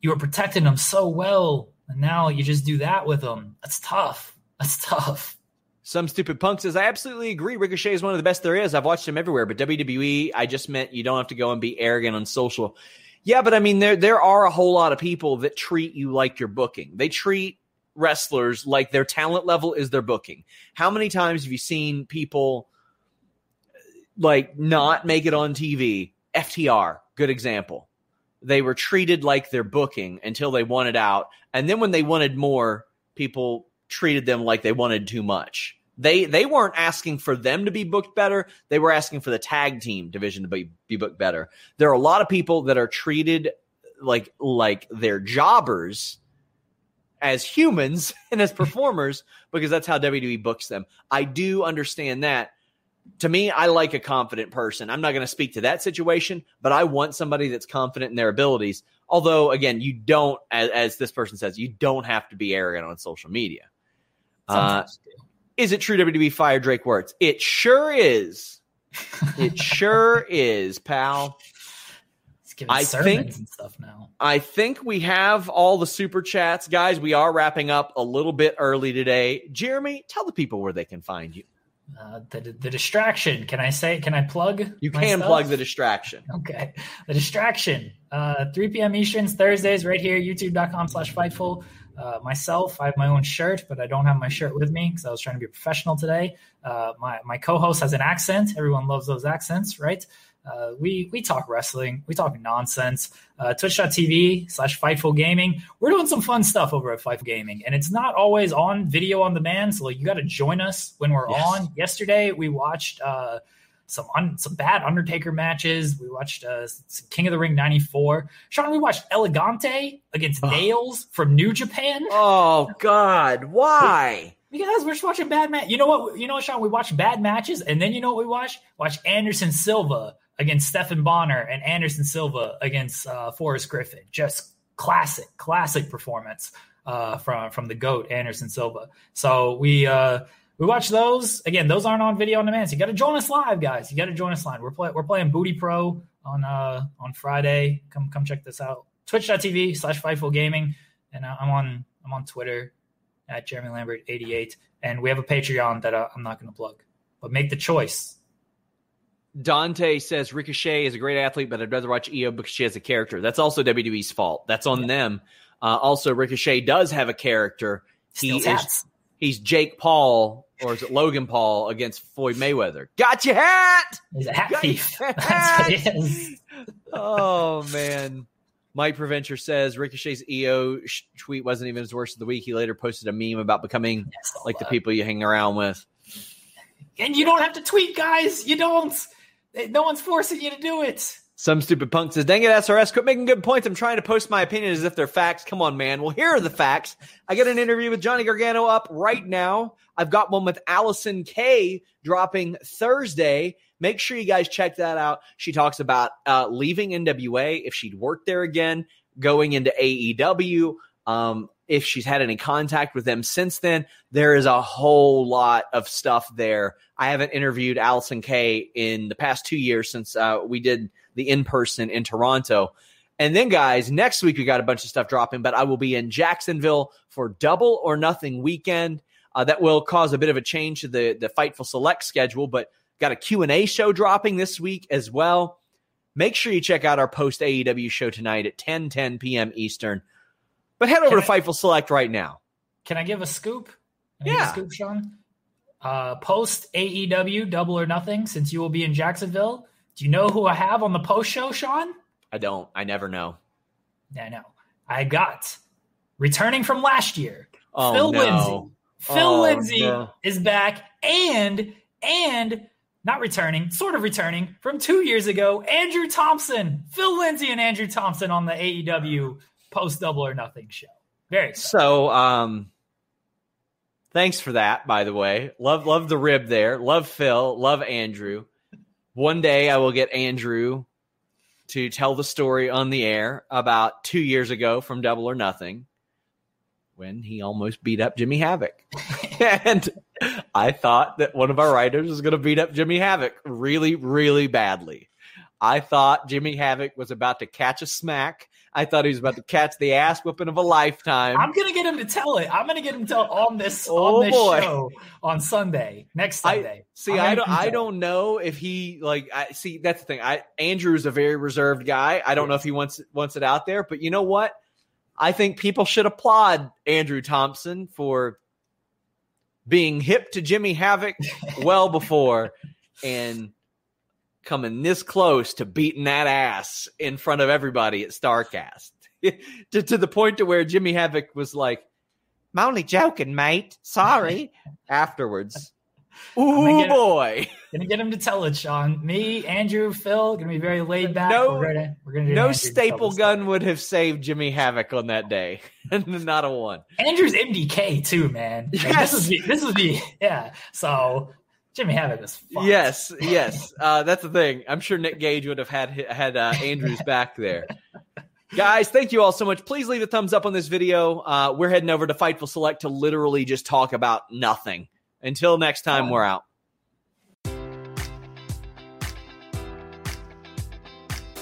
you were protecting them so well, and now you just do that with them. That's tough. That's *laughs* tough. Some stupid punk says, I absolutely agree. Ricochet is one of the best there is. I've watched him everywhere, but WWE, I just meant you don't have to go and be arrogant on social. Yeah, but I mean, there there are a whole lot of people that treat you like you're booking. They treat wrestlers like their talent level is their booking. How many times have you seen people like not make it on TV? FTR, good example they were treated like they're booking until they wanted out. And then when they wanted more, people treated them like they wanted too much. They they weren't asking for them to be booked better. They were asking for the tag team division to be, be booked better. There are a lot of people that are treated like like they're jobbers as humans *laughs* and as performers because that's how WWE books them. I do understand that to me, I like a confident person. I'm not going to speak to that situation, but I want somebody that's confident in their abilities. Although, again, you don't, as, as this person says, you don't have to be arrogant on social media. Uh, is it true WWE fired Drake Wuertz? It sure is. *laughs* It sure is, pal. I think and stuff now. I think we have all the super chats, guys. We are wrapping up a little bit early today. Jeremy, tell the people where they can find you. Uh, the, the distraction. Can I say? Can I plug? You can plug the distraction. Okay, the distraction. Uh, 3 p.m. Eastern Thursdays, right here, YouTube.com/slash Fightful. Uh, myself, I have my own shirt, but I don't have my shirt with me because I was trying to be professional today. Uh, my my co-host has an accent. Everyone loves those accents, right? Uh, we we talk wrestling, we talk nonsense. Uh, Twitch.tv slash Fightful Gaming. We're doing some fun stuff over at Fightful Gaming, and it's not always on video on demand. So like, you got to join us when we're yes. on. Yesterday we watched uh, some un- some bad Undertaker matches. We watched uh, King of the Ring '94. Sean, we watched Elegante against oh. Nails from New Japan. Oh God, why? Because we're just watching bad match. You know what? You know what, Sean? We watch bad matches, and then you know what we watch? Watch Anderson Silva against Stephan Bonnar and Anderson Silva against uh, Forrest Griffin. Just classic, classic performance uh, from from the goat Anderson Silva. So we uh, we watch those again. Those aren't on video on demand. So you got to join us live, guys. You got to join us live. We're play, we're playing Booty Pro on uh, on Friday. Come come check this out. Twitch.tv slash Fightful Gaming, and uh, I'm on I'm on Twitter at Jeremy Lambert 88, and we have a Patreon that uh, I'm not going to plug. But make the choice Dante says Ricochet is a great athlete, but I'd rather watch Io because she has a character. That's also WWE's fault. That's on yeah. them. Uh, also, Ricochet does have a character. He is, he's Jake Paul, or is it Logan Paul against Floyd Mayweather? Got your hat. He's a hat Got thief. *laughs* That's what he is. oh man. Mike Preventure says Ricochet's Io tweet wasn't even his worst of the week. He later posted a meme about becoming yes, like the people you hang around with. And you don't have to tweet, guys. You don't. No one's forcing you to do it. Some stupid punk says, dang it, SRS, quit making good points. I'm trying to post my opinion as if they're facts. Come on, man. Well, here are the facts. I got an interview with Johnny Gargano up right now. I've got one with Allysin Kay dropping Thursday. Make sure you guys check that out. She talks about uh, leaving NWA, if she'd worked there again, going into AEW, um, if she's had any contact with them since then. There is a whole lot of stuff there. I haven't interviewed Allysin Kay in the past two years since uh, we did the in person in Toronto. And then, guys, next week we got a bunch of stuff dropping, but I will be in Jacksonville for Double or Nothing weekend. Uh, that will cause a bit of a change to the the Fightful Select schedule, but got a Q&A show dropping this week as well. Make sure you check out our post AEW show tonight at 10 10 p.m. Eastern. But head over can to I, Fightful Select right now. Can I give a scoop? yeah. A scoop, Sean? Uh, post AEW Double or Nothing, since you will be in Jacksonville. Do you know who I have on the post show, Sean? I don't. I never know. I know. I got returning from last year. Oh, Phil no. Lindsay. Phil oh, Lindsay no. is back and and not returning, sort of returning from two years ago. Andrew Thompson, Phil Lindsay, and Andrew Thompson on the AEW post double or nothing show. Very excited. So, um, thanks for that. By the way, love love the rib there. Love Phil. Love Andrew. One day I will get Andrew to tell the story on the air about two years ago from Double or Nothing when he almost beat up Jimmy Havoc. *laughs* and I thought that one of our writers was going to beat up Jimmy Havoc really, really badly. I thought Jimmy Havoc was about to catch a smack. I thought he was about to catch the ass whipping of a lifetime. I'm gonna get him to tell it. I'm gonna get him to tell on this Oh, on this boy. show on Sunday, next Sunday. I see. I don't. I to tell it. don't know if he like. I see. That's the thing. I Andrew's a very reserved guy. I don't know if he wants wants it out there. But you know what? I think people should applaud Andrew Thompson for being hip to Jimmy Havoc *laughs* well before and coming this close to beating that ass in front of everybody at Starcast *laughs* to, to the point to where Jimmy Havoc was like, I'm only joking, mate. Sorry. *laughs* Afterwards. Ooh gonna get- boy. Gonna get him to tell it, Sean. Me, Andrew, Phil, gonna be very laid back. No- we're gonna we're gonna No Andrew to tell staple the gun would have saved Jimmy Havoc on that day. *laughs* Not a one. Andrew's MDK too, man. Like, Yes. this is the, this is the yeah. So Jimmy Havoc was fun. Yes, yes. Uh, that's the thing. I'm sure Nick Gage would have had had uh, Andrew's back there. Guys, thank you all so much. Please leave a thumbs up on this video. Uh, we're heading over to Fightful Select to literally just talk about nothing. Until next time, we're out.